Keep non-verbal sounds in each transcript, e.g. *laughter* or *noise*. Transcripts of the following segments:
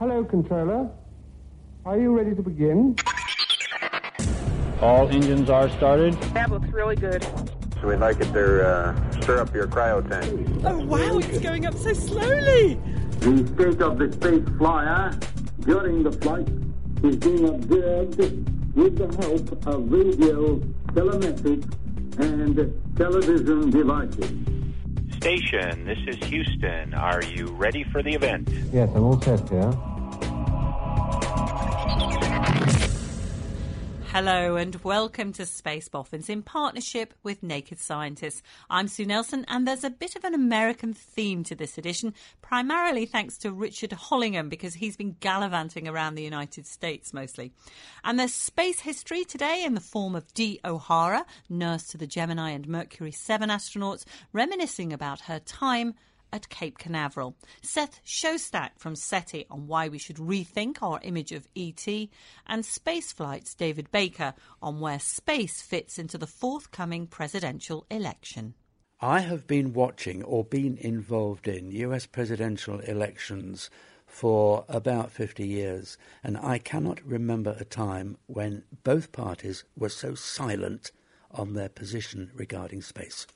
Hello, controller. Are you ready to begin? All engines are started. That looks really good. So we'd like it to uh, stir up your cryo tank. Oh wow, it's going up so slowly. The state of the space flyer during the flight is being observed with the help of radio, telemetric, and television devices. Station, this is Houston. Are you ready for the event? Yes, I'm all set here. Hello and welcome to Space Boffins in partnership with Naked Scientists. I'm Sue Nelson and there's a bit of an American theme to this edition, primarily thanks to Richard Hollingham because he's been gallivanting around the United States mostly. And there's space history today in the form of Dee O'Hara, nurse to the Gemini and Mercury 7 astronauts, reminiscing about her time at Cape Canaveral. Seth Shostak from SETI on why we should rethink our image of ET, and Spaceflight's David Baker on where space fits into the forthcoming presidential election. I have been watching or been involved in US presidential elections for about 50 years, and I cannot remember a time when both parties were so silent on their position regarding space.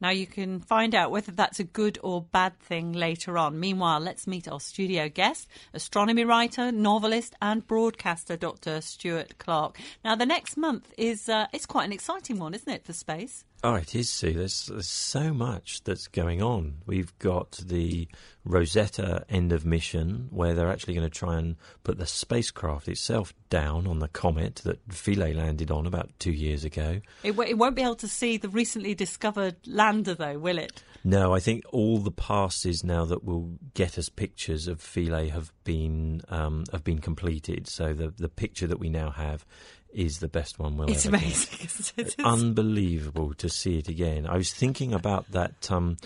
Now, you can find out whether that's a good or bad thing later on. Meanwhile, let's meet our studio guest, astronomy writer, novelist, and broadcaster, Dr. Stuart Clark. Now, the next month is uh, it's quite an exciting one, isn't it, for space? Oh, it is, Sue. There's, there's so much that's going on. We've got the Rosetta end of mission, where they're actually going to try and put the spacecraft itself down on the comet that Philae landed on about two years ago. It, w- it won't be able to see the recently discovered lander, though, will it? No, I think all the passes now that will get us pictures of Philae have been um, have been completed. So the the picture that we now have is the best one we'll It's ever amazing, get. *laughs* isn't it? It's- Unbelievable to see it again. I was thinking about that, um,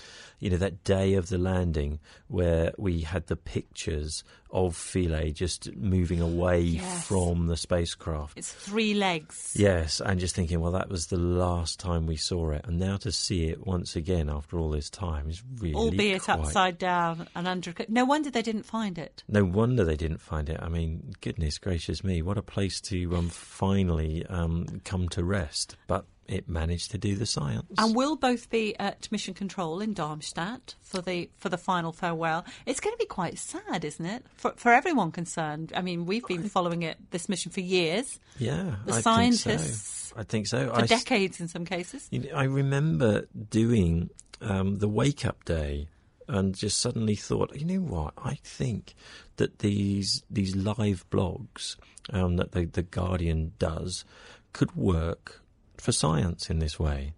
you know, that day of the landing where we had the pictures of Philae just moving away Yes. from the spacecraft. It's three legs. Yes, and just thinking, well, that was the last time we saw it, and now to see it once again after all this time is really Albeit quite- upside down and under. No wonder they didn't find it. No wonder they didn't find it. I mean, goodness gracious me, what a place to um, finally um, come to rest. But it managed to do the science. And we'll both be at Mission Control in Darmstadt for the for the final farewell. It's going to be quite sad, isn't it, for for everyone concerned? I mean, we've been following it this mission for years, yeah, the I scientists Think so. I think so. for I decades in some cases. You know, I remember doing um, the wake up day and just suddenly thought, you know what? I think that these these live blogs um, that the, the Guardian does could work for science in this way.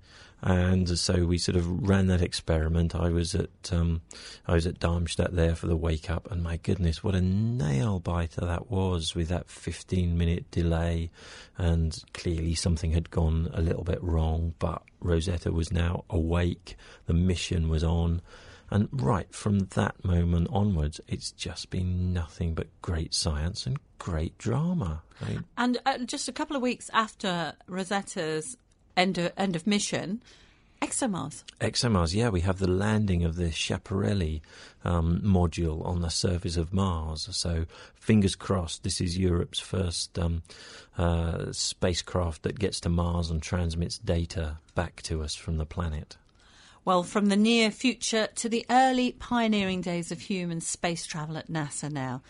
And so we sort of ran that experiment. I was at um, I was at Darmstadt there for the wake up, and my goodness, what a nail biter that was with that 15 minute delay. And clearly something had gone a little bit wrong, but Rosetta was now awake. The mission was on. And right from that moment onwards, it's just been nothing but great science and great drama. I mean, And uh, just a couple of weeks after Rosetta's end of, end of mission, ExoMars. ExoMars, yeah, we have the landing of the Schiaparelli um, module on the surface of Mars. So, fingers crossed, this is Europe's first um, uh, spacecraft that gets to Mars and transmits data back to us from the planet. Well, from the near future to the early pioneering days of human space travel at NASA now.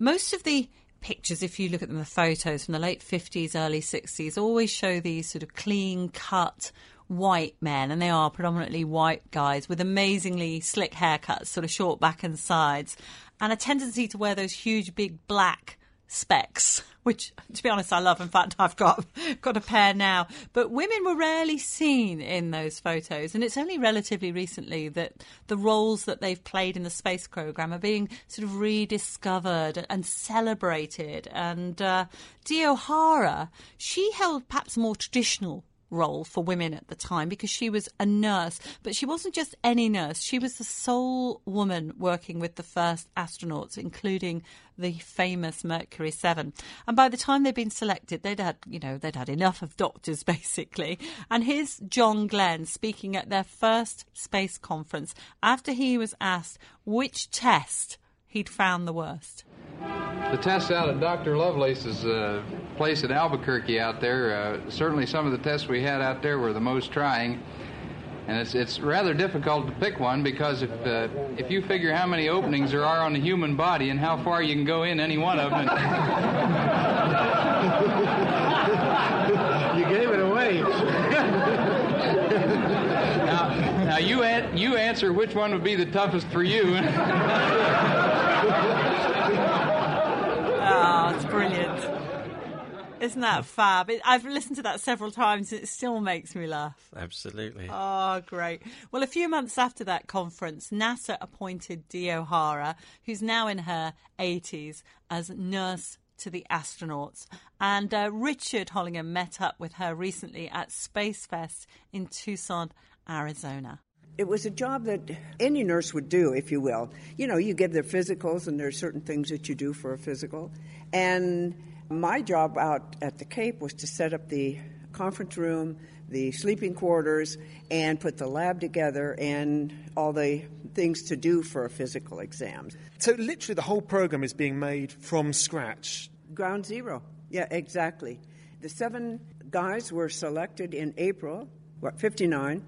Most of the pictures, if you look at them, the photos from the late 50s, early 60s, always show these sort of clean cut white men, and they are predominantly white guys with amazingly slick haircuts, sort of short back and sides, and a tendency to wear those huge, big black specs, *laughs* which, to be honest, I love. In fact, I've got *laughs* got a pair now. But women were rarely seen in those photos, and it's only relatively recently that the roles that they've played in the space program are being sort of rediscovered and celebrated. And uh, Dee O'Hara, she held perhaps more traditional role for women at the time because she was a nurse, but she wasn't just any nurse. She was the sole woman working with the first astronauts, including the famous Mercury 7. And by the time they'd been selected, they'd had, you know, they'd had enough of doctors *laughs* basically. And here's John Glenn speaking at their first space conference after he was asked which test he'd found the worst. The tests out at Dr. Lovelace's uh, place in Albuquerque out there, uh, certainly some of the tests we had out there were the most trying. And it's, it's rather difficult to pick one because if, uh, if you figure how many openings there are on the human body and how far you can go in any one of them. you *laughs* gave it away. Now, now you, an- you answer which one would be the toughest for you. *laughs* Oh, it's brilliant. Isn't that fab? It, I've listened to that several times and it still makes me laugh. Absolutely. Oh, great. Well, a few months after that conference, NASA appointed Dee O'Hara, who's now in her 80s, as nurse to the astronauts. And uh, Richard Hollingham met up with her recently at Space Fest in Tucson, Arizona. It was a job that any nurse would do, if you will. You know, you give their physicals, and there are certain things that you do for a physical. And my job out at the Cape was to set up the conference room, the sleeping quarters, and put the lab together and all the things to do for a physical exam. So, literally, the whole program is being made from scratch. Ground zero. Yeah, exactly. The seven guys were selected in April, what, 59,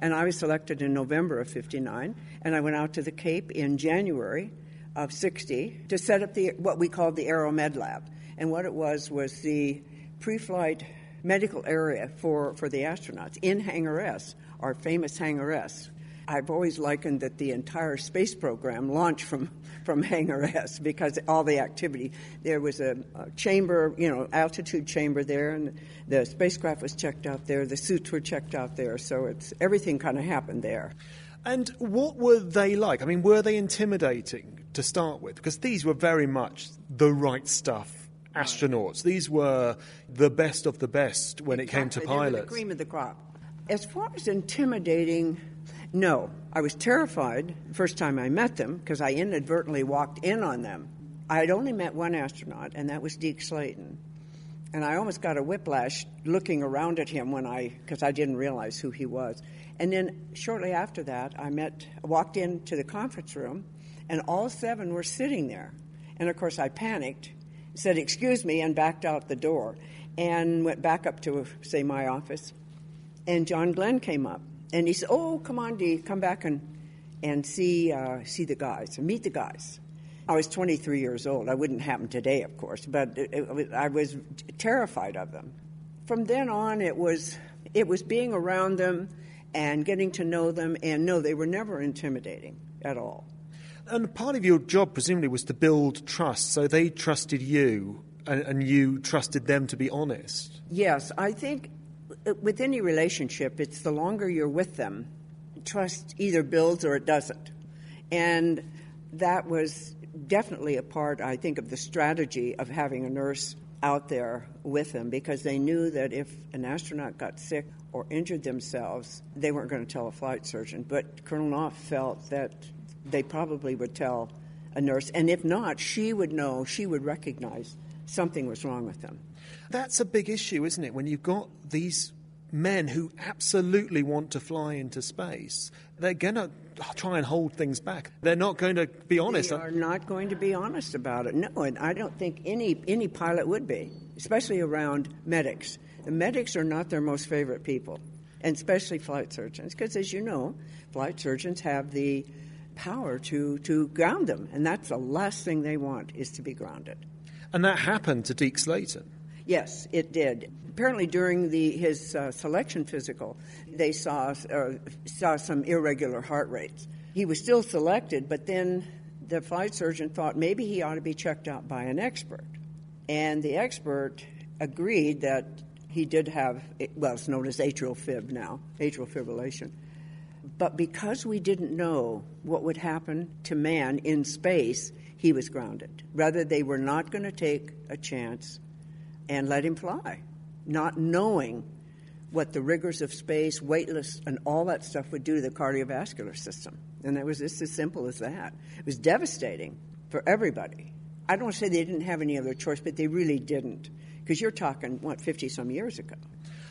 and I was selected in November of 59, and I went out to the Cape in January of 60 to set up the what we called the Aeromed Lab. And what it was was the pre-flight medical area for, for the astronauts in Hangar S, our famous Hangar S. I've always likened that the entire space program launched from, *laughs* from Hangar S because all the activity. There was a, a, chamber, you know, altitude chamber there, and the spacecraft was checked out there, the suits were checked out there, so it's everything kind of happened there. And what were they like? I mean, were they intimidating to start with? Because these were very much the right stuff astronauts. These were the best of the best when exactly. it came to they pilots. Were the cream of the crop. As far as intimidating, no. I was terrified the first time I met them because I inadvertently walked in on them. I had only met one astronaut, and that was Deke Slayton. And I almost got a whiplash looking around at him when I, because I didn't realize who he was. And then shortly after that, I met, walked into the conference room, and all seven were sitting there. And of course, I panicked said, Excuse me, and backed out the door and went back up to, say, my office. And John Glenn came up and he said, Oh, come on, Dee, come back and, and see, uh, see the guys meet the guys. I was 23 years old. I wouldn't happen today, of course, but it, it, I was terrified of them. From then on, it was, it was being around them and getting to know them, and no, they were never intimidating at all. And part of your job, presumably, was to build trust. So they trusted you, and, and, you trusted them to be honest. Yes, I think Uh, with any relationship, it's the longer you're with them, trust either builds or it doesn't. And that was definitely a part, I think, of the strategy of having a nurse out there with them because they knew that if an astronaut got sick or injured themselves, they weren't going to tell a flight surgeon. But Colonel Knauf felt that they probably would tell a nurse. And if not, she would know, she would recognize something was wrong with them. That's a big issue, isn't it? When you've got these men who absolutely want to fly into space, they're going to try and hold things back. They're not going to be honest. They are not going to be honest about it. No, and I don't think any any pilot would be, especially around medics. The medics are not their most favorite people, and especially flight surgeons, because as you know, flight surgeons have the power to, to ground them. And that's the last thing they want is to be grounded. And that happened to Deke Slayton? Yes, it did. Apparently, during the, his uh, selection physical, they saw, uh, saw some irregular heart rates. He was still selected, but then the flight surgeon thought maybe he ought to be checked out by an expert. And the expert agreed that he did have, well, it's known as atrial fib now, atrial fibrillation. But because we didn't know what would happen to man in space, he was grounded. Rather, they were not going to take a chance and let him fly, not knowing what the rigors of space, weightless, and all that stuff would do to the cardiovascular system. And it was just as simple as that. It was devastating for everybody. I don't say they didn't have any other choice, but they really didn't. Because you're talking, what, 50 some years ago.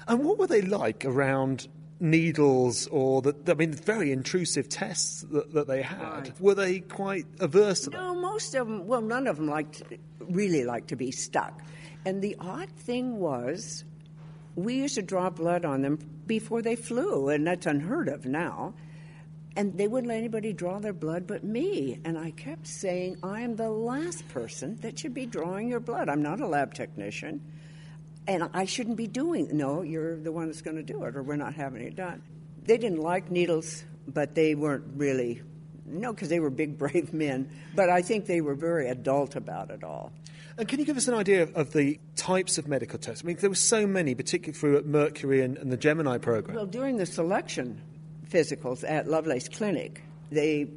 And what were they like around needles or the, I mean, very intrusive tests that, that they had. Were they quite averse to that? No, most of them, well, none of them liked, really liked to be stuck. And the odd thing was, we used to draw blood on them before they flew, and that's unheard of now. And they wouldn't let anybody draw their blood but me. And I kept saying, I am the last person that should be drawing your blood. I'm not a lab technician. And I shouldn't be doing No, you're the one that's going to do it, or we're not having it done. They didn't like needles, but they weren't really, no, because they were big, *laughs* brave men. But I think they were very adult about it all. And can you give us an idea of, the types of medical tests? I mean, there were so many, particularly through Mercury and, and the Gemini program. Well, during the selection physicals at Lovelace Clinic, they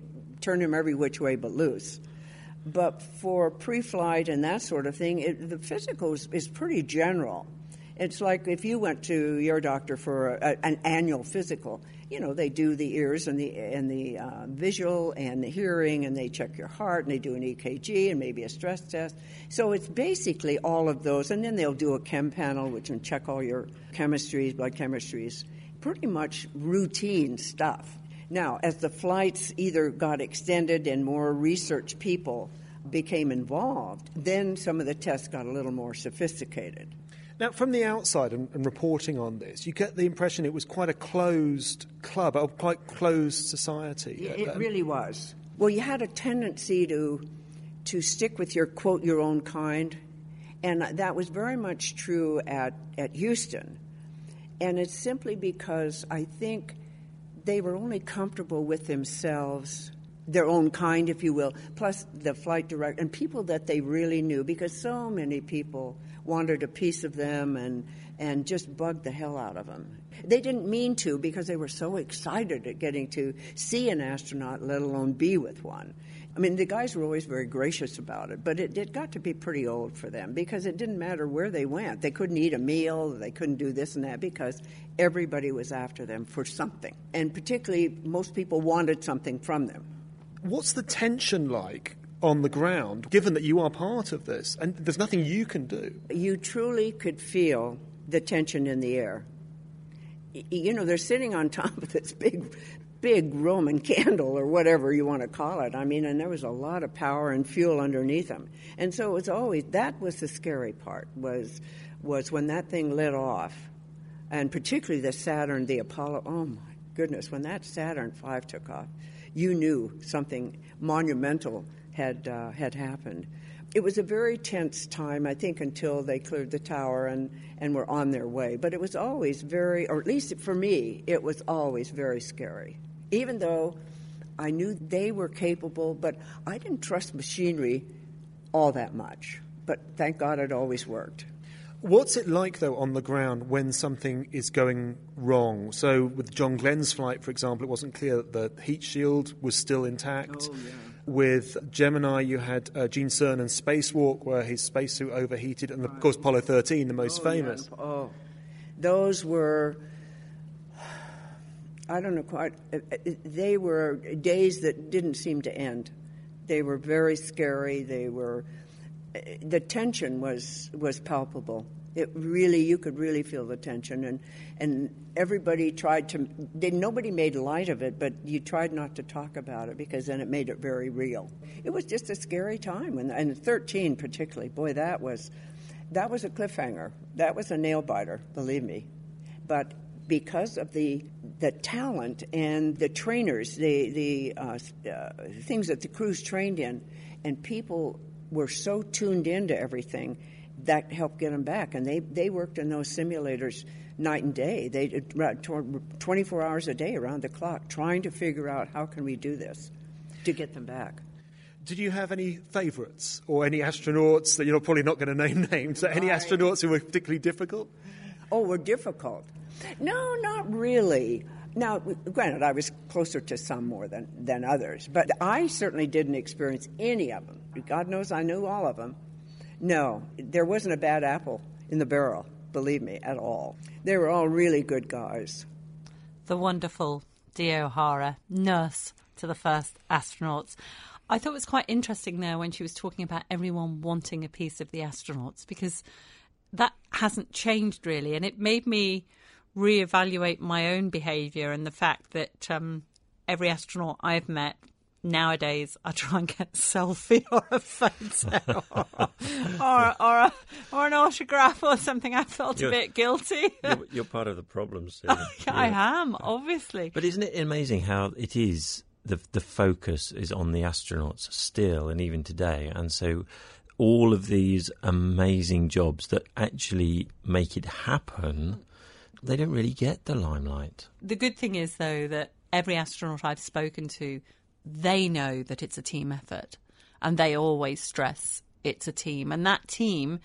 turned them every which way but loose. But for pre-flight and that sort of thing, it, the physical is, is, pretty general. It's like if you went to your doctor for a, an annual physical, you know, they do the ears and the and the uh, visual and the hearing, and they check your heart, and they do an EKG and maybe a stress test. So it's basically all of those, and then they'll do a chem panel, which will check all your chemistries, blood chemistries, pretty much routine stuff. Now, as the flights either got extended and more research people became involved, then some of the tests got a little more sophisticated. Now, from the outside and, and, reporting on this, you get the impression it was quite a closed club, a quite closed society. It, it um, really was. Well, you had a tendency to to stick with your quote your own kind, and that was very much true at at Houston. And it's simply because I think they were only comfortable with themselves, their own kind, if you will, plus the flight director and people that they really knew, because so many people wanted a piece of them and and just bugged the hell out of them. They didn't mean to because they were so excited at getting to see an astronaut, let alone be with one. I mean, the guys were always very gracious about it, but it, it got to be pretty old for them because it didn't matter where they went. They couldn't eat a meal, they couldn't do this and that because everybody was after them for something. And particularly, most people wanted something from them. What's the tension like on the ground, given that you are part of this and there's nothing you can do? You truly could feel the tension in the air. You know, they're sitting on top of this big big Roman candle or whatever you want to call it. I mean, and there was a lot of power and fuel underneath them. And so it was always that was the scary part was was when that thing lit off, and particularly the Saturn, the Apollo. Oh my goodness, when that Saturn V took off, you knew something monumental had uh, had happened. It was a very tense time, I think, until they cleared the tower and, and were on their way. But it was always very, or at least for me, it was always very scary even though I knew they were capable, but I didn't trust machinery all that much. But thank God it always worked. What's it like, though, on the ground when something is going wrong? So, with John Glenn's flight, for example, it wasn't clear that the heat shield was still intact. Oh, yeah. With Gemini, you had uh, Gene Cernan's spacewalk, where his spacesuit overheated, and of course, Apollo 13, the most oh, famous. Yeah. Oh, those were I don't know quite. Uh, uh, they were days that didn't seem to end. They were very scary. They were. Uh, the tension was was palpable. It really, you could really feel the tension, and and everybody tried to. They, nobody made light of it, but you tried not to talk about it because then it made it very real. It was just a scary time, and, and 13 particularly. Boy, that was that was a cliffhanger. That was a nail biter, believe me. But because of the the talent and the trainers, the the uh, uh, things that the crews trained in, and people were so tuned into everything that helped get them back. And they they worked in those simulators night and day. They did 24 hours a day around the clock, trying to figure out how can we do this to get them back. Did you have any favourites or any astronauts that you're probably not going to name *laughs* names? Any astronauts who were particularly difficult? Oh, were difficult. No, not really. Now, granted, I was closer to some more than, than others, but I certainly didn't experience any of them. God knows I knew all of them. No, there wasn't a bad apple in the barrel, believe me, at all. They were all really good guys. The wonderful Dee O'Hara, nurse to the first astronauts. I thought it was quite interesting there when she was talking about everyone wanting a piece of the astronauts because that hasn't changed really, and it made me reevaluate my own behaviour and the fact that um, every astronaut I've met nowadays I try and get a selfie *laughs* or a photo *laughs* or, or, or, a, or an autograph or something. I felt you're, a bit guilty. you're, *laughs* you're, part of the problem, I am, obviously. But isn't it amazing how it is the the focus is on the astronauts still and even today, and so all of these amazing jobs that actually make it happen, they don't really get the limelight. The good thing is, though, that every astronaut I've spoken to they know that it's a team effort and they always stress it's a team. And that team,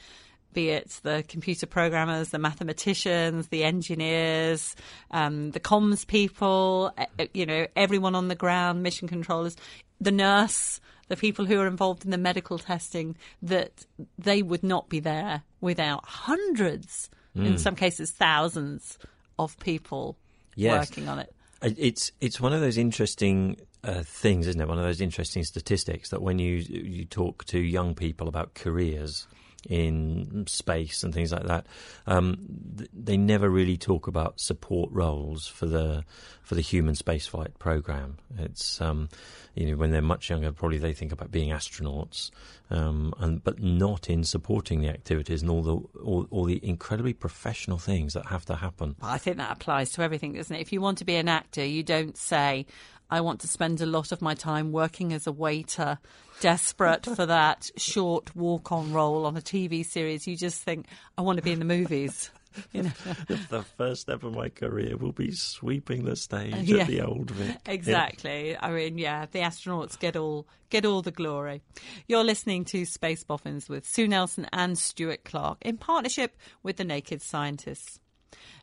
be it the computer programmers, the mathematicians, the engineers, um, the comms people, you know, everyone on the ground, mission controllers, the nurse, the people who are involved in the medical testing, that they would not be there without hundreds, mm. in some cases thousands, of people yes. working on it. It's it's one of those interesting uh, things, isn't it? One of those interesting statistics that when you you talk to young people about careers in space and things like that, um, th- they never really talk about support roles for the for the human spaceflight program. It's um, you know when they're much younger, probably they think about being astronauts, um, and but not in supporting the activities and all the all, all, the incredibly professional things that have to happen. I think that applies to everything, doesn't it? If you want to be an actor, you don't say, I want to spend a lot of my time working as a waiter, desperate for that short walk on role on a TV series. You just think, I want to be in the movies. *laughs* You know? *laughs* the first step of my career will be sweeping the stage yeah, at the old Vic. *laughs* Exactly. Yeah. I mean, yeah, the astronauts get all get all the glory. You're listening to Space Boffins with Sue Nelson and Stuart Clark in partnership with the Naked Scientists.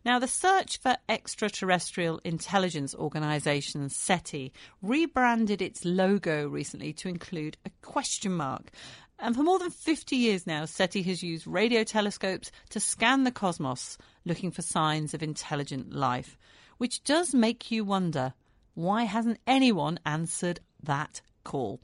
Now, the Search for Extraterrestrial Intelligence organisation SETI rebranded its logo recently to include a question mark. And for more than 50 years now, SETI has used radio telescopes to scan the cosmos looking for signs of intelligent life, which does make you wonder why hasn't anyone answered that call?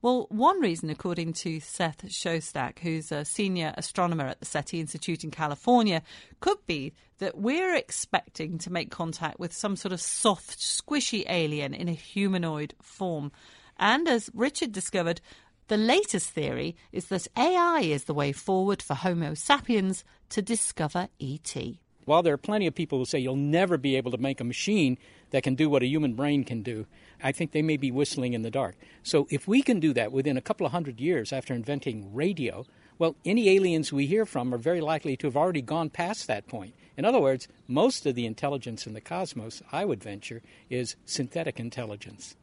Well, one reason, according to Seth Shostak, who's a senior astronomer at the SETI Institute in California, could be that we're expecting to make contact with some sort of soft, squishy alien in a humanoid form. And as Richard discovered, the latest theory is that AI is the way forward for Homo sapiens to discover ET. While there are plenty of people who say you'll never be able to make a machine that can do what a human brain can do, I think they may be whistling in the dark. So if we can do that within a couple of hundred years after inventing radio, well, any aliens we hear from are very likely to have already gone past that point. In other words, most of the intelligence in the cosmos, I would venture, is synthetic intelligence.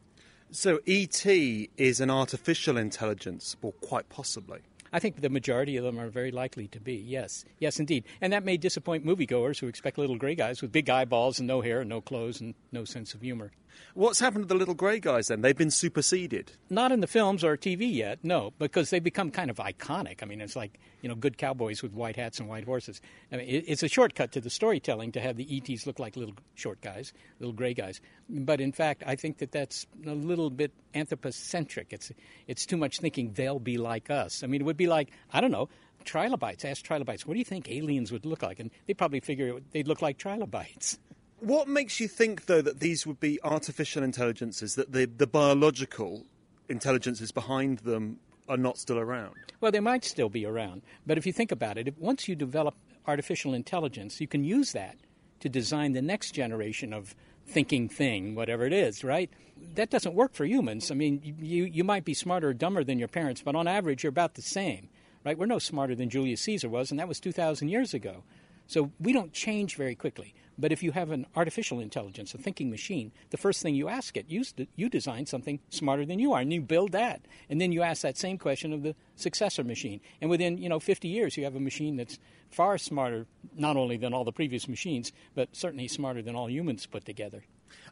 So ET is an artificial intelligence, or quite possibly. I think the majority of them are very likely to be, yes. Yes, indeed. And that may disappoint moviegoers who expect little gray guys with big eyeballs and no hair and no clothes and no sense of humor. What's happened to the little grey guys then? They've been superseded. Not in the films or TV yet, no, because they've become kind of iconic. I mean, it's like you know, good cowboys with white hats and white horses. I mean, it's a shortcut to the storytelling to have the ETs look like little short guys, little grey guys. But in fact, I think that that's a little bit anthropocentric. It's it's too much thinking they'll be like us. I mean, it would be like I don't know trilobites. Ask trilobites, what do you think aliens would look like? And they probably figure they'd look like trilobites. *laughs* What makes you think, though, that these would be artificial intelligences, that the, the biological intelligences behind them are not still around? Well, they might still be around. But if you think about it, once you develop artificial intelligence, you can use that to design the next generation of thinking thing, whatever it is, right? That doesn't work for humans. I mean, you, you might be smarter or dumber than your parents, but on average, you're about the same, right? We're no smarter than Julius Caesar was, and that was 2,000 years ago. So we don't change very quickly. But if you have an artificial intelligence, a thinking machine, the first thing you ask it, you, you design something smarter than you are, and you build that. And then you ask that same question of the successor machine. And within, you know, 50 years, you have a machine that's far smarter, not only than all the previous machines, but certainly smarter than all humans put together.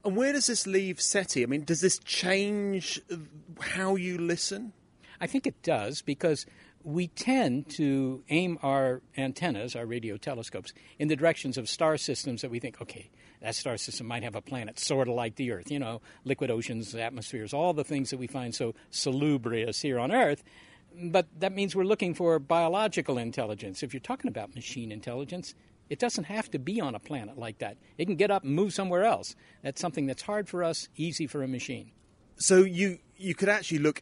And where does this leave SETI? I mean, does this change uh, how you listen? I think it does because we tend to aim our antennas, our radio telescopes, in the directions of star systems that we think, okay, that star system might have a planet sort of like the Earth, you know, liquid oceans, atmospheres, all the things that we find so salubrious here on Earth. But that means we're looking for biological intelligence. If you're talking about machine intelligence, It doesn't have to be on a planet like that. It can get up and move somewhere else. That's something that's hard for us, easy for a machine. So you you could actually look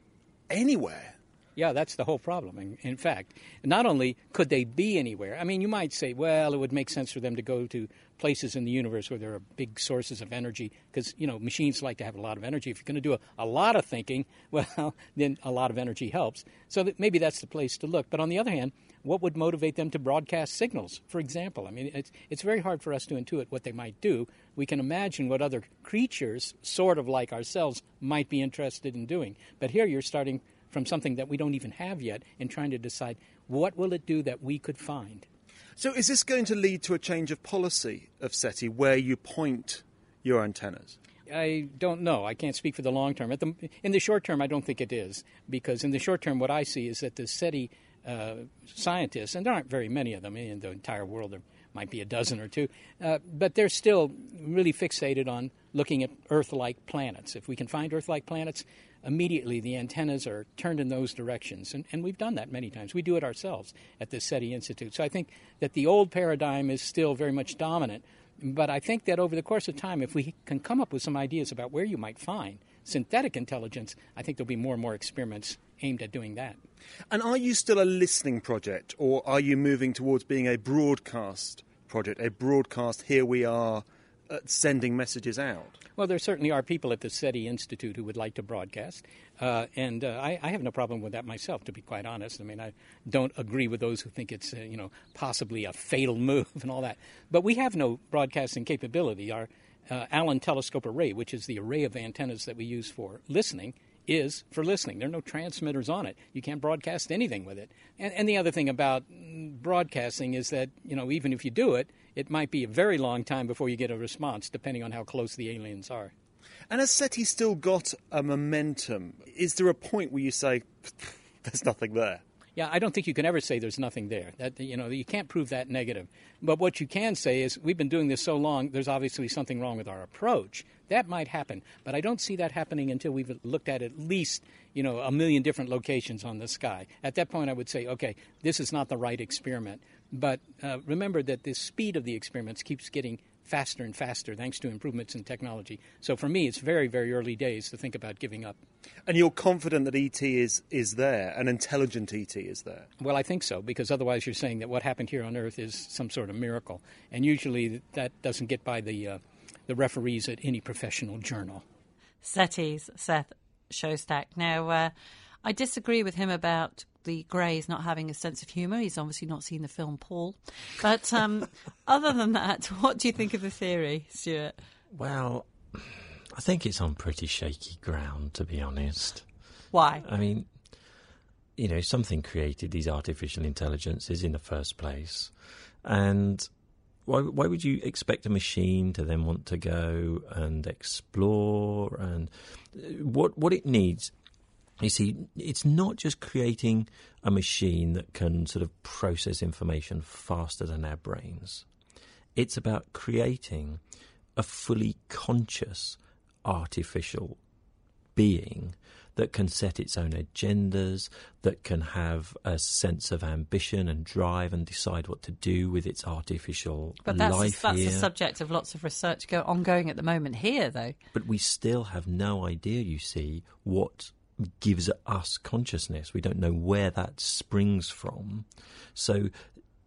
anywhere. Yeah, that's the whole problem. In, in, fact, not only could they be anywhere, I mean, you might say, well, it would make sense for them to go to places in the universe where there are big sources of energy, because, you know, machines like to have a lot of energy. If you're going to do a, a lot of thinking, *laughs* well, then a lot of energy helps. So that maybe that's the place to look. But on the other hand, what would motivate them to broadcast signals, for example? I mean, it's, it's very hard for us to intuit what they might do. We can imagine what other creatures, sort of like ourselves, might be interested in doing. But here you're starting from something that we don't even have yet and trying to decide what will it do that we could find. So is this going to lead to a change of policy of SETI where you point your antennas? I don't know. I can't speak for the long term. The, in the short term, I don't think it is, because in the short term, what I see is that the SETI uh, scientists, and there aren't very many of them in the entire world, there might be a dozen or two, uh, but they're still really fixated on looking at Earth like planets. If we can find Earth like planets, immediately the antennas are turned in those directions. And, and we've done that many times. We do it ourselves at the SETI Institute. So I think that the old paradigm is still very much dominant. But I think that over the course of time, if we can come up with some ideas about where you might find synthetic intelligence, I think there'll be more and more experiments aimed at doing that. And are you still a listening project, or are you moving towards being a broadcast project? A broadcast, here we are, uh, sending messages out? Well, there certainly are people at the SETI Institute who would like to broadcast, uh, and uh, I, I, have no problem with that myself, to be quite honest. I mean, I don't agree with those who think it's, uh, you know, possibly a fatal *laughs* move and all that. But we have no broadcasting capability. Our uh, Allen Telescope Array, which is the array of antennas that we use for listening, is for listening. There are no transmitters on it. You can't broadcast anything with it. And, and, the other thing about broadcasting is that, you know, even if you do it, it might be a very long time before you get a response, depending on how close the aliens are. And has SETI still got a momentum? Is there a point where you say, *laughs* there's nothing there? Yeah, I don't think you can ever say there's nothing there. That you know, you can't prove that negative. But what you can say is we've been doing this so long, there's obviously something wrong with our approach. That might happen, but I don't see that happening until we've looked at at least, you know, a million different locations on the sky. At that point I would say, okay, this is not the right experiment. But uh, remember that the speed of the experiments keeps getting faster and faster thanks to improvements in technology. So for me, it's very, very early days to think about giving up. And you're confident that ET is, is there, an intelligent ET is there? Well, I think so, because otherwise you're saying that what happened here on Earth is some sort of miracle. And usually that doesn't get by the, uh, the referees at any professional journal. SETI's Seth Shostak. Now, uh, I disagree with him about the Greys not having a sense of humour. He's obviously not seen the film Paul. But um, *laughs* other than that, what do you think of the theory, Stuart? Well, I think it's on pretty shaky ground, to be honest. Why? I mean, you know, something created these artificial intelligences in the first place. And why, why would you expect a machine to then want to go and explore? And uh, what, what it needs you see, it's not just creating a machine that can sort of process information faster than our brains. It's about creating a fully conscious artificial being that can set its own agendas, that can have a sense of ambition and drive and decide what to do with its artificial but that's life that's here. the subject of lots of research go, ongoing at the moment here, though. But we still have no idea, you see, what gives us consciousness. We don't know where that springs from. So,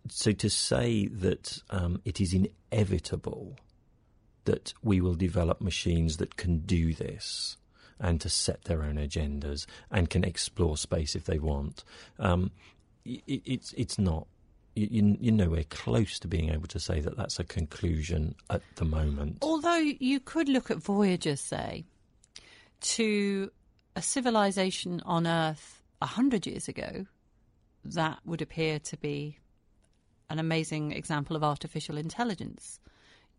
so to say that um, it is inevitable that we will develop machines that can do this and to set their own agendas and can explore space if they want, um, it, it's it's not. You, you're nowhere close to being able to say that that's a conclusion at the moment. Although you could look at Voyager, say, to a civilization on Earth a hundred years ago, that would appear to be an amazing example of artificial intelligence.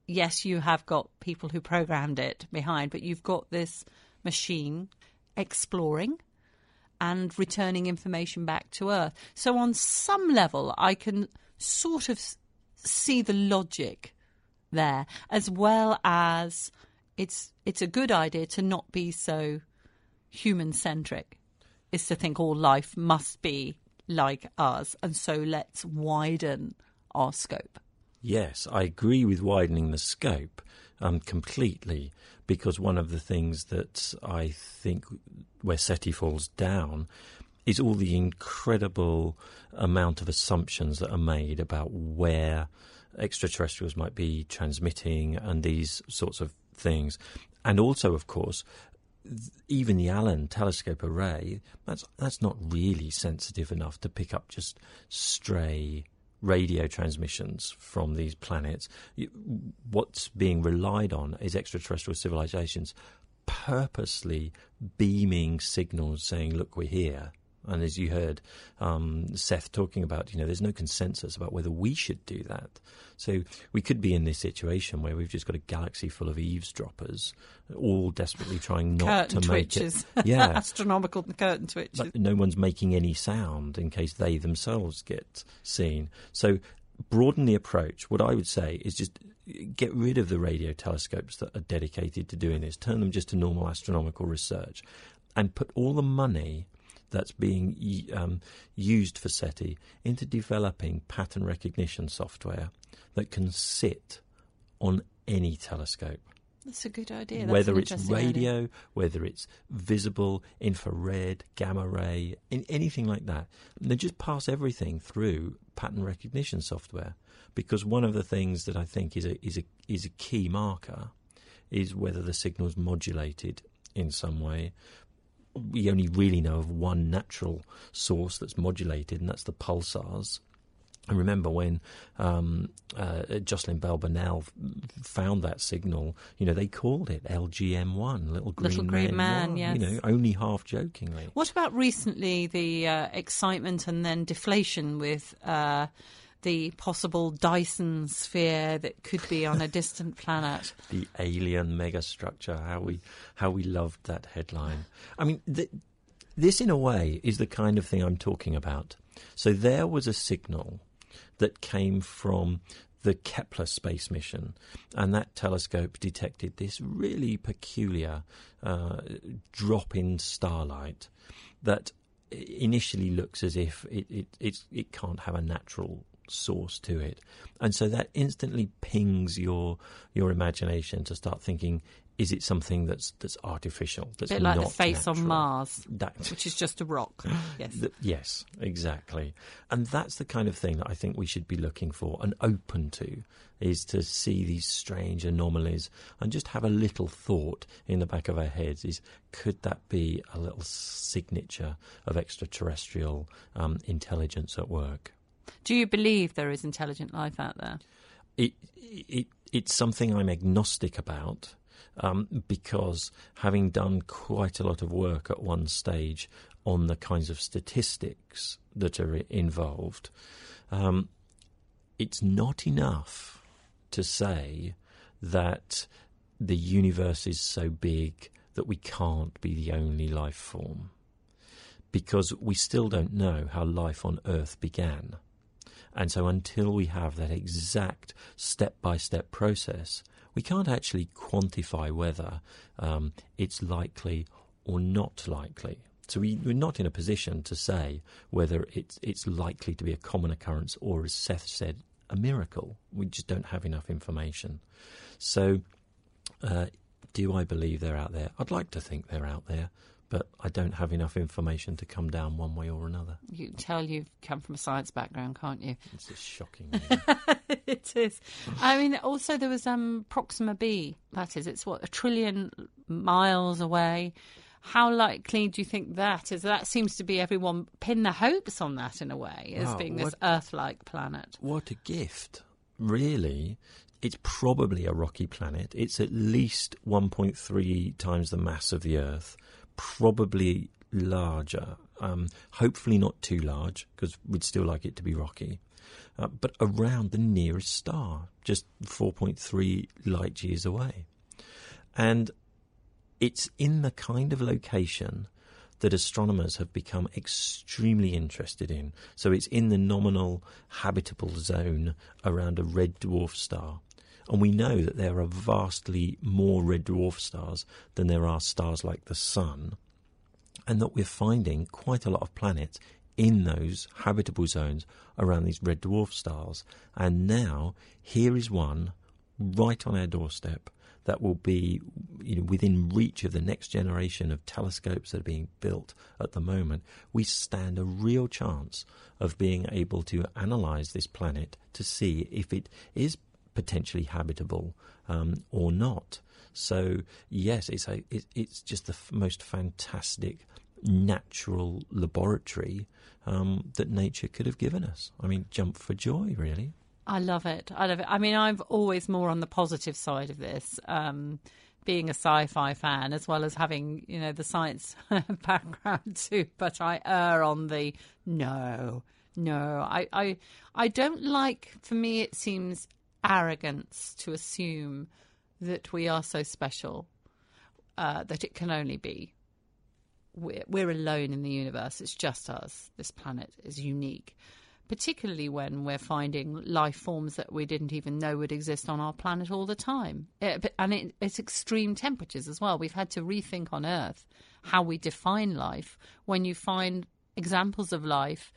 Yes, you have got people who programmed it behind, but you've got this machine exploring and returning information back to Earth. So, on some level, I can sort of see the logic there, as well as it's it's a good idea to not be so human centric is to think all life must be like us, and so let's widen our scope. yes, I agree with widening the scope um, completely because one of the things that I think where SETI falls down is all the incredible amount of assumptions that are made about where extraterrestrials might be transmitting and these sorts of things. And also, of course, even the Allen telescope array, that's, that's not really sensitive enough to pick up just stray radio transmissions from these planets. What's being relied on is extraterrestrial civilizations purposely beaming signals saying, look, we're here. And as you heard um, Seth talking about, you know, there's no consensus about whether we should do that. So we could be in this situation where we've just got a galaxy full of eavesdroppers, all desperately trying not curtain to twitches. make it. *laughs* Yeah, astronomical curtain twitches. but no one's making any sound in case they themselves get seen. So broaden the approach. What I would say is just get rid of the radio telescopes that are dedicated to doing this. Turn them just to normal astronomical research, and put all the money that's being um, used for SETI into developing pattern recognition software that can sit on any telescope. That's a good idea. That's whether it's radio, idea. whether it's visible, infrared, gamma ray, in, anything like that. And they just pass everything through pattern recognition software. Because one of the things that I think is a is a is a key marker is whether the signal's modulated in some way. We only really know of one natural source that's modulated, and that's the pulsars. I remember when um, uh, Jocelyn Bell Burnell f- found that signal, you know, they called it LGM1, Little Green, Little Green Man, one, yes. You know, only half jokingly. What about recently the uh, excitement and then deflation with uh, the possible Dyson sphere that could be on a distant planet? *laughs* The alien megastructure, how we, how we loved that headline. I mean, th- this in a way is the kind of thing I'm talking about. So there was a signal that came from the Kepler space mission, and that telescope detected this really peculiar uh, drop in starlight that initially looks as if it, it, it can't have a natural source to it. And so that instantly pings your your imagination to start thinking, is it something that's that's artificial? That's a bit like the face on? Mars, That- which is just a rock. *laughs* Yes. Th- yes, exactly. And that's the kind of thing that I think we should be looking for and open to is to see these strange anomalies and just have a little thought in the back of our heads is could that be a little signature of extraterrestrial um, intelligence at work? Do you believe there is intelligent life out there? it, it it's something I'm agnostic about um, because having done quite a lot of work at one stage on the kinds of statistics that are involved, um, it's not enough to say that the universe is so big that we can't be the only life form because we still don't know how life on Earth began. And so, until we have that exact step by step process, we can't actually quantify whether um, it's likely or not likely. So, we, we're not in a position to say whether it's, it's likely to be a common occurrence or, as Seth said, a miracle. We just don't have enough information. So, uh, do I believe they're out there? I'd like to think they're out there, but I don't have enough information to come down one way or another. You can tell you've come from a science background, can't you? It's just shocking. *laughs* it is. I mean, also there was um, Proxima B. That is, it's what a trillion miles away. How likely do you think that is? That seems to be everyone pin their hopes on that in a way as Wow, being this what- Earth-like planet. What a gift. Really, it's probably a rocky planet. It's at least 1.3 times the mass of the Earth, probably larger. Um, hopefully, not too large, because we'd still like it to be rocky. Uh, but around the nearest star, just 4.3 light years away. And it's in the kind of location that astronomers have become extremely interested in. So it's in the nominal habitable zone around a red dwarf star. And we know that there are vastly more red dwarf stars than there are stars like the Sun, and that we're finding quite a lot of planets in those habitable zones around these red dwarf stars. And now, here is one right on our doorstep that will be you know, within reach of the next generation of telescopes that are being built at the moment, we stand a real chance of being able to analyze this planet to see if it is potentially habitable um, or not. So yes, it's a it, it's just the f- most fantastic natural laboratory um, that nature could have given us. I mean, jump for joy, really. I love it. I love it. I mean, I'm always more on the positive side of this, um, being a sci-fi fan as well as having you know the science *laughs* background *laughs* too. But I err on the no, no. I, I, I don't like. For me, it seems arrogance to assume that we are so special uh, that it can only be. We're, we're alone in the universe. It's just us. This planet is unique particularly when we're finding life forms that we didn't even know would exist on our planet all the time. It, and it, it's extreme temperatures as well. We've had to rethink on Earth how we define life when you find examples of life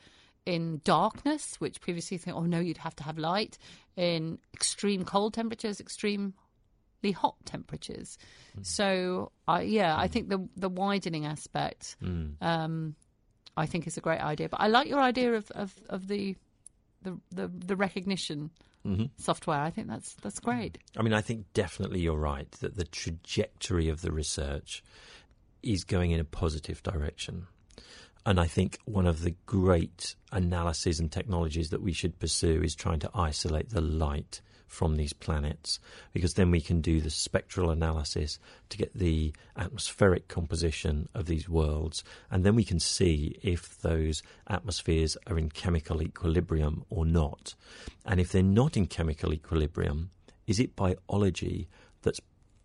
in darkness, which previously think, oh no, you'd have to have light, in extreme cold temperatures, extremely hot temperatures. Mm. So, uh, yeah, mm. I think the the widening aspect mm. um, I think is a great idea. But I like your idea of, of, of the, the, the the recognition mm-hmm. software. I think that's that's great. I mean, I think definitely you're right that the trajectory of the research is going in a positive direction. And I think one of the great analyses and technologies that we should pursue is trying to isolate the light from these planets, because then we can do the spectral analysis to get the atmospheric composition of these worlds, and then we can see if those atmospheres are in chemical equilibrium or not. And if they're not in chemical equilibrium, is it biology that's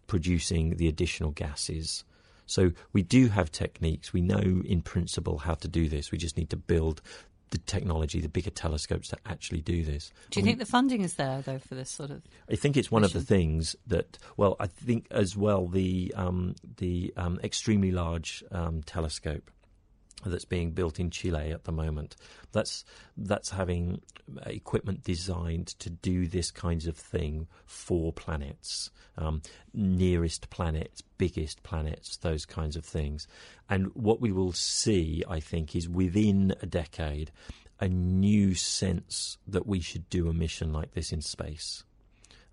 producing the additional gases? So we do have techniques. We know in principle how to do this. We just need to build the technology, the bigger telescopes that actually do this. Do you think the funding is there though for this sort of? I think it's one mission? of the things that. Well, I think as well the um, the um, extremely large um, telescope that's being built in Chile at the moment. That's that's having equipment designed to do this kinds of thing for planets, um, nearest planets, biggest planets, those kinds of things. And what we will see, I think, is within a decade, a new sense that we should do a mission like this in space.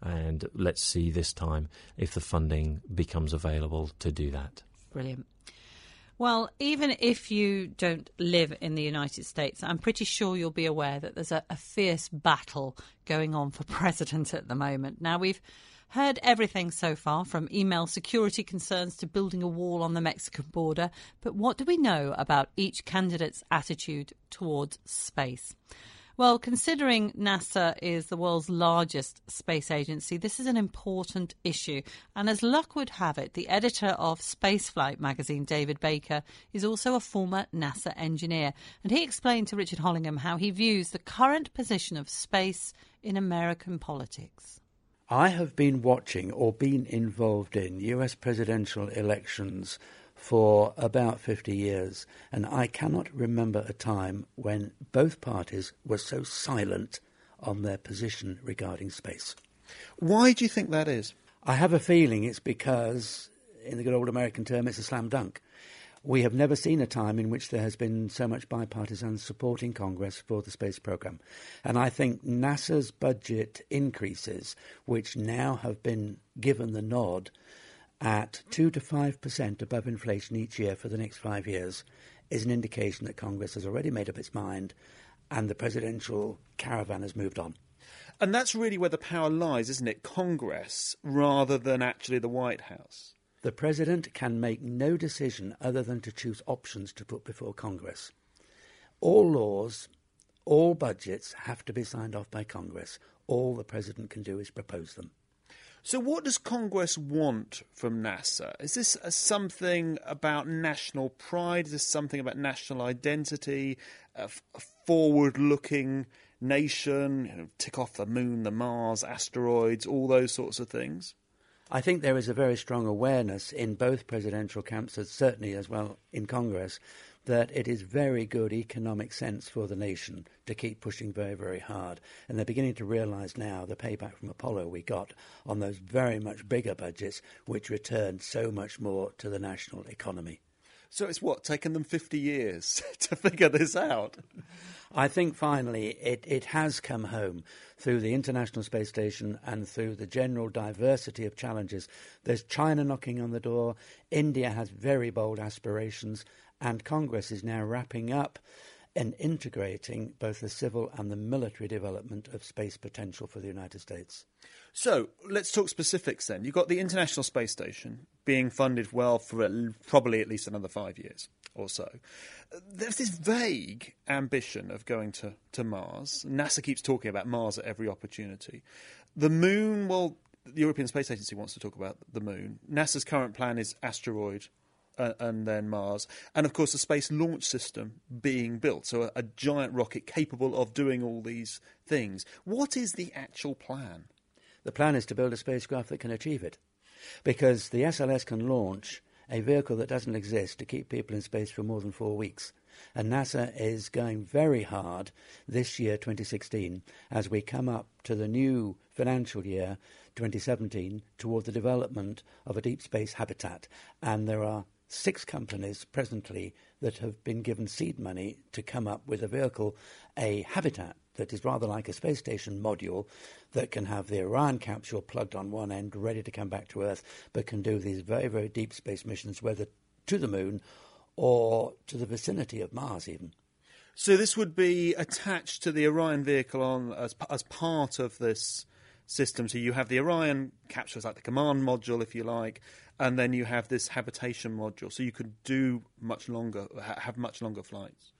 And let's see this time if the funding becomes available to do that. Brilliant. Well, even if you don't live in the United States, I'm pretty sure you'll be aware that there's a, a, fierce battle going on for *laughs* president at the moment. Now, we've heard everything so far from email security concerns to building a wall on the Mexican border, but what do we know about each candidate's attitude towards space? Well, considering NASA is the world's largest space agency, this is an important issue. And as luck would have it, the editor of Spaceflight magazine, David Baker, is also a former NASA engineer. And he explained to Richard Hollingham how he views the current position of space in American politics. I have been watching or been involved in US presidential elections for about 50 years, and I cannot remember a time when both parties were so silent on their position regarding space. Why do you think that is? I have a feeling it's because, in the good old American term, it's a slam dunk. We have never seen a time in which there has been so much bipartisan support in Congress for the space program. And I think NASA's budget increases, which now have been given the nod, at 2 to 5% above inflation each year for the next five years is an indication that Congress has already made up its mind and the presidential caravan has moved on. And that's really where the power lies, isn't it? Congress rather than actually the White House. The president can make no decision other than to choose options to put before Congress. All laws, all budgets have to be signed off by Congress. All the president can do is propose them. So, what does Congress want from NASA? Is this something about national pride? Is this something about national identity? A, f- a forward-looking nation? You know, tick off the moon, the Mars, asteroids, all those sorts of things. I think there is a very strong awareness in both presidential camps, certainly as well in Congress, that it is very good economic sense for the nation to keep pushing very, very hard. And they're beginning to realize now the payback from Apollo we got on those very much bigger budgets, which returned so much more to the national economy. So it's what, taken them 50 years *laughs* to figure this out? I think finally it, it has come home through the International Space Station and through the general diversity of challenges. There's China knocking on the door, India has very bold aspirations, and Congress is now wrapping up and integrating both the civil and the military development of space potential for the United States. So let's talk specifics then. You've got the International Space Station being funded well for probably at least another five years or so. There's this vague ambition of going to, to Mars. NASA keeps talking about Mars at every opportunity. The moon, well, the European Space Agency wants to talk about the moon. NASA's current plan is asteroid uh, and then Mars, and of course the Space Launch System being built. So a, a giant rocket capable of doing all these things. What is the actual plan? The plan is to build a spacecraft that can achieve it, because the SLS can launch a vehicle that doesn't exist to keep people in space for more than four weeks. And NASA is going very hard this year, 2016, as we come up to the new financial year, 2017, toward the development of a deep space habitat. And there are six companies presently that have been given seed money to come up with a vehicle, a habitat that is rather like a space station module that can have the Orion capsule plugged on one end, ready to come back to Earth, but can do these very, very deep space missions, whether to the moon or to the vicinity of Mars, even. So this would be attached to the Orion vehicle on as as part of this system. So you have the Orion capsule, like the command module, if you like, and then you have this habitation module. So you could do much longer, have much longer flights.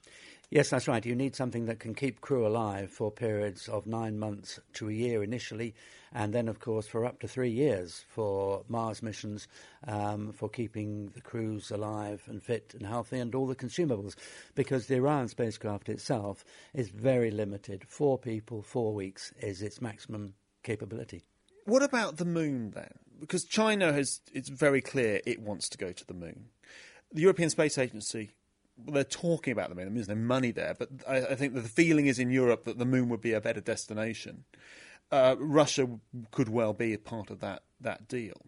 Yes, that's right. You need something that can keep crew alive for periods of nine months to a year initially, and then, of course, for up to three years for Mars missions, um, for keeping the crews alive and fit and healthy, and all the consumables. Because the Orion spacecraft itself is very limited. Four people, four weeks is its maximum capability. What about the moon then? Because China has, it's very clear it wants to go to the moon. The European Space Agency well, they're talking about the moon. There's no money there, but I, I, think the feeling is in Europe that the moon would be a better destination. Uh, Russia could well be a part of that that deal.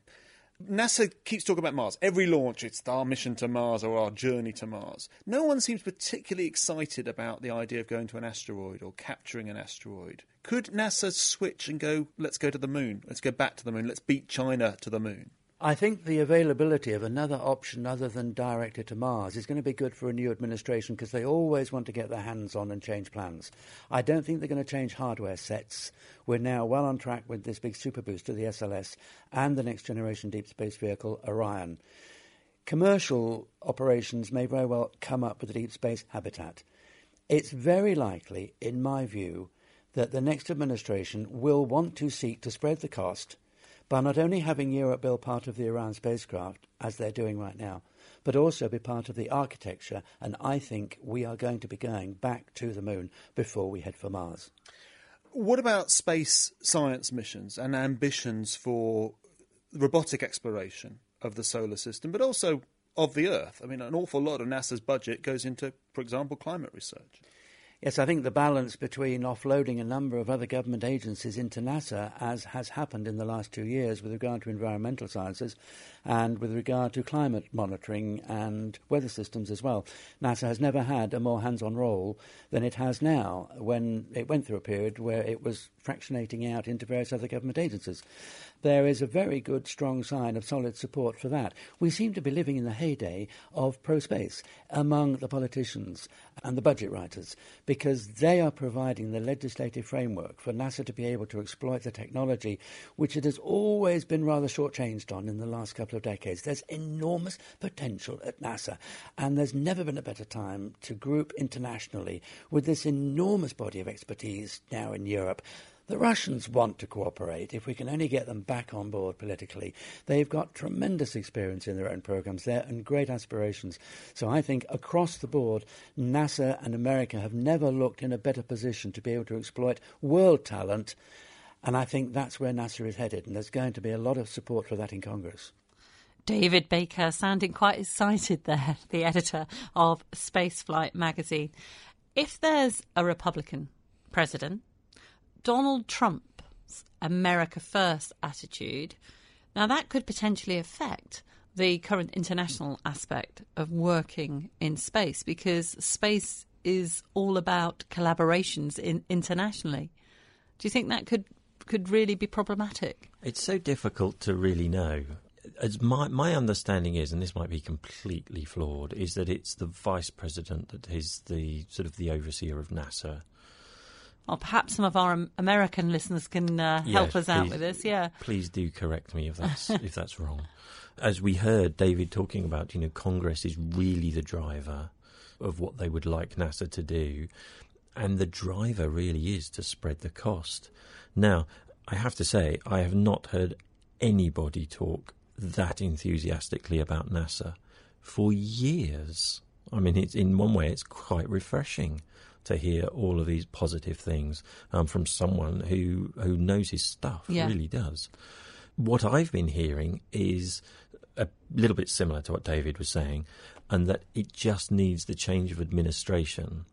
NASA keeps talking about Mars. Every launch, it's our mission to Mars or our journey to Mars. No one seems particularly excited about the idea of going to an asteroid or capturing an asteroid. Could NASA switch and go, let's go to the moon, let's go back to the moon, let's beat China to the moon? I think the availability of another option other than directed to Mars is going to be good for a new administration because they always want to get their hands on and change plans. I don't think they're going to change hardware sets. We're now well on track with this big super booster, the SLS, and the next generation deep space vehicle, Orion. Commercial operations may very well come up with a deep space habitat. It's very likely, in my view, that the next administration will want to seek to spread the cost by not only having Europe build part of the Orion spacecraft, as they're doing right now, but also be part of the architecture. And I think we are going to be going back to the moon before we head for Mars. What about space science missions and ambitions for robotic exploration of the solar system, but also of the Earth? I mean, an awful lot of NASA's budget goes into, for example, climate research. Yes, I think the balance between offloading a number of other government agencies into NASA, as has happened in the last two years with regard to environmental sciences and with regard to climate monitoring and weather systems as well. NASA has never had a more hands on role than it has now when it went through a period where it was fractionating out into various other government agencies. There is a very good, strong sign of solid support for that. We seem to be living in the heyday of pro space among the politicians and the budget writers because they are providing the legislative framework for NASA to be able to exploit the technology, which it has always been rather shortchanged on in the last couple of decades. There's enormous potential at NASA, and there's never been a better time to group internationally with this enormous body of expertise now in Europe the Russians want to cooperate if we can only get them back on board politically. They've got tremendous experience in their own programs there and great aspirations. So I think across the board, NASA and America have never looked in a better position to be able to exploit world talent. And I think that's where NASA is headed, and there's going to be a lot of support for that in Congress. David Baker sounding quite excited there, the editor of Spaceflight magazine. If there's a Republican president, Donald Trump's America First attitude, now that could potentially affect the current international aspect of working in space because space is all about collaborations in, internationally. Do you think that could could really be problematic? It's so difficult to really know. As my my understanding is, and this might be completely flawed, is that it's the vice president that is the sort of the overseer of NASA. Or perhaps some of our American listeners can uh, help Yes, us out please- with this. Yeah. Please do correct me if that's *laughs* if that's wrong. As we heard David talking about, you know, Congress is really the driver of what they would like NASA to do, and the driver really is to spread the cost. Now, I have to say, I have not heard anybody talk that enthusiastically about NASA for years. I mean, it's in one way, it's quite refreshing to hear all of these positive things um, from someone who who knows his stuff. Yeah. Really does. What I've been hearing is a little bit similar to what David was saying, and that it just needs the change of administration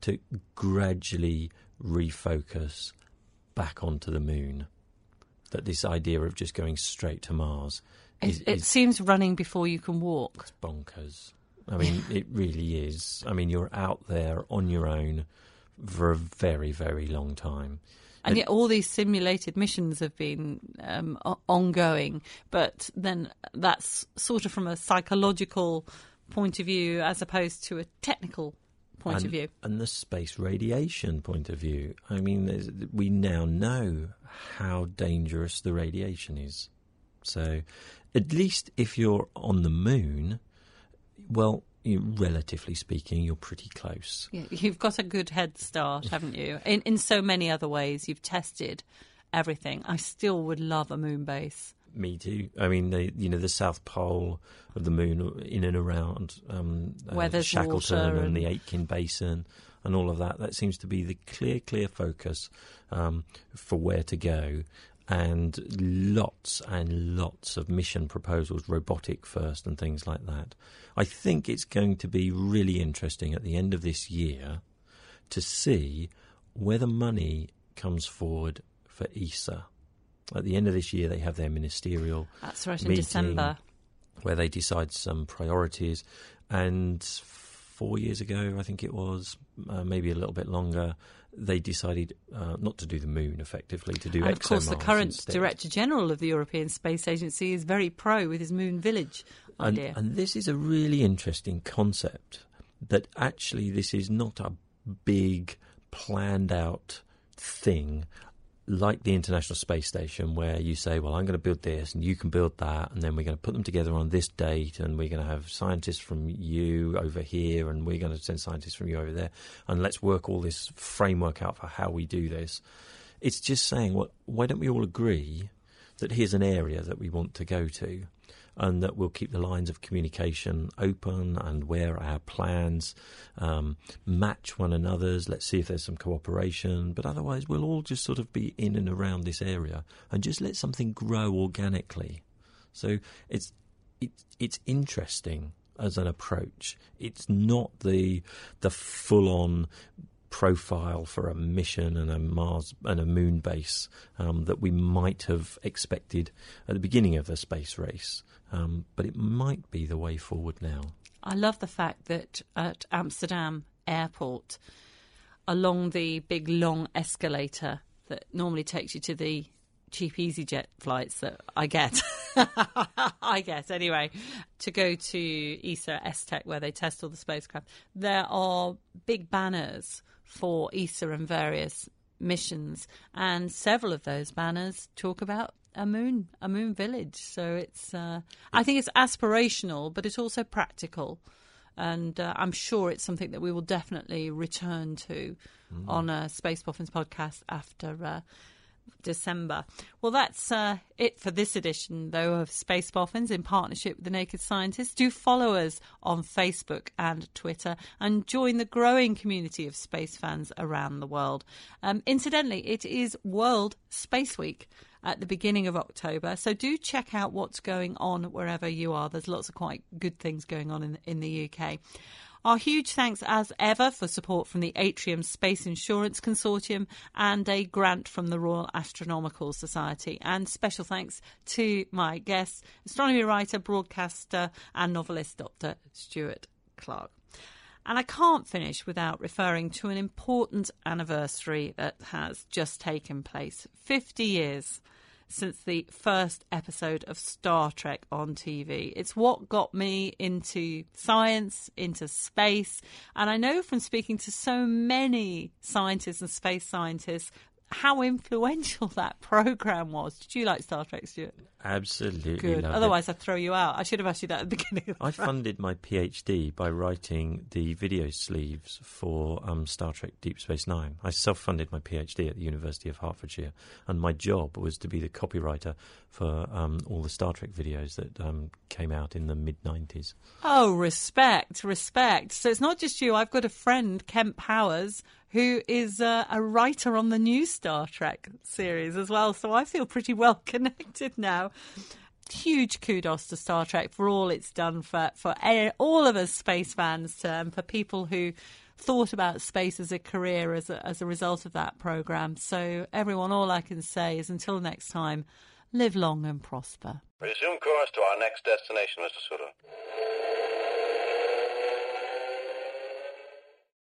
to gradually refocus back onto the moon. That this idea of just going straight to Mars is, It, it is seems running before you can walk. bonkers. I mean, it really is. I mean, you're out there on your own for a very, very long time. And yet, all these simulated missions have been um, ongoing, but then that's sort of from a psychological point of view as opposed to a technical point and, of view. and the space radiation point of view. I mean, we now know how dangerous the radiation is. So, at least if you're on the moon, well, you, relatively speaking, you're pretty close. Yeah, you've got a good head start, haven't you? *laughs* In in so many other ways, you've tested everything. I still would love a moon base. Me too. I mean, the, you know, the south pole of the moon, in and around um, uh, Shackleton and, and- the Aitken Basin, and all of that. That seems to be the clear, clear focus um, for where to go. And lots and lots of mission proposals, robotic first, and things like that. I think it's going to be really interesting at the end of this year to see whether money comes forward for ESA. At the end of this year, they have their ministerial That's right, in December. where they decide some priorities. And four years ago, I think it was, uh, maybe a little bit longer, they decided uh, not to do the moon effectively, to do and of course, the current instead. Director General of the European Space Agency is very pro with his Moon Village And, and this is a really interesting concept that actually this is not a big planned out thing like the International Space Station where you say, well, I'm going to build this and you can build that and then we're going to put them together on this date and we're going to have scientists from you over here and we're going to send scientists from you over there and let's work all this framework out for how we do this. It's just saying, well, why don't we all agree that here's an area that we want to go to and that we'll keep the lines of communication open and where our plans um, match one another's. Let's see if there's some cooperation, but otherwise we'll all just sort of be in and around this area and just let something grow organically. So it's it's it's interesting as an approach. It's not the the full on profile for a mission and a Mars and a moon base um, that we might have expected at the beginning of the space race, um, but it might be the way forward now. I love the fact that at Amsterdam Airport, along the big long escalator that normally takes you to the cheap EasyJet flights that I get, *laughs* I get anyway, to go to ESA STEC where they test all the spacecraft, there are big banners for ESA and various missions, and several of those banners talk about a moon, a moon village. So it's, uh, I think it's aspirational, but it's also practical, and uh, I'm sure it's something that we will definitely return to on a Space Boffins podcast after uh, December. Well, that's uh, it for this edition, though, of Space Boffins in partnership with the Naked Scientists. Do follow us on Facebook and Twitter and join the growing community of space fans around the world. Um, incidentally, it is World Space Week at the beginning of October. So do check out what's going on wherever you are. There's lots of quite good things going on in, in the UK. Our huge thanks, as ever, for support from the Atrium Space Insurance Consortium and a grant from the Royal Astronomical Society. And special thanks to my guests, astronomy writer, broadcaster, and novelist Dr. Stuart Clark. And I can't finish without referring to an important anniversary that has just taken place 50 years since the first episode of Star Trek on TV. It's what got me into science, into space, and I know from speaking to so many scientists and space scientists how influential *laughs* that program was. Did you like Star Trek, Stuart? Absolutely. Good. Otherwise, I'd throw you out. I should have asked you that at the *laughs* beginning. I funded my PhD by writing the video sleeves for um, Star Trek Deep Space Nine. I self funded my PhD at the University of Hertfordshire, and my job was to be the copywriter for um, all the Star Trek videos that um, came out in the mid 90s. Oh, respect, respect. So it's not just you. I've got a friend, Kemp Powers, who is uh, a writer on the new Star Trek series as well. So I feel pretty well *laughs* connected now. Huge kudos to Star Trek for all it's done for, for all of us space fans and for people who thought about space as a career as a, as a result of that program. So, everyone, all I can say is until next time, live long and prosper. Resume course to our next destination, Mr. Sutter.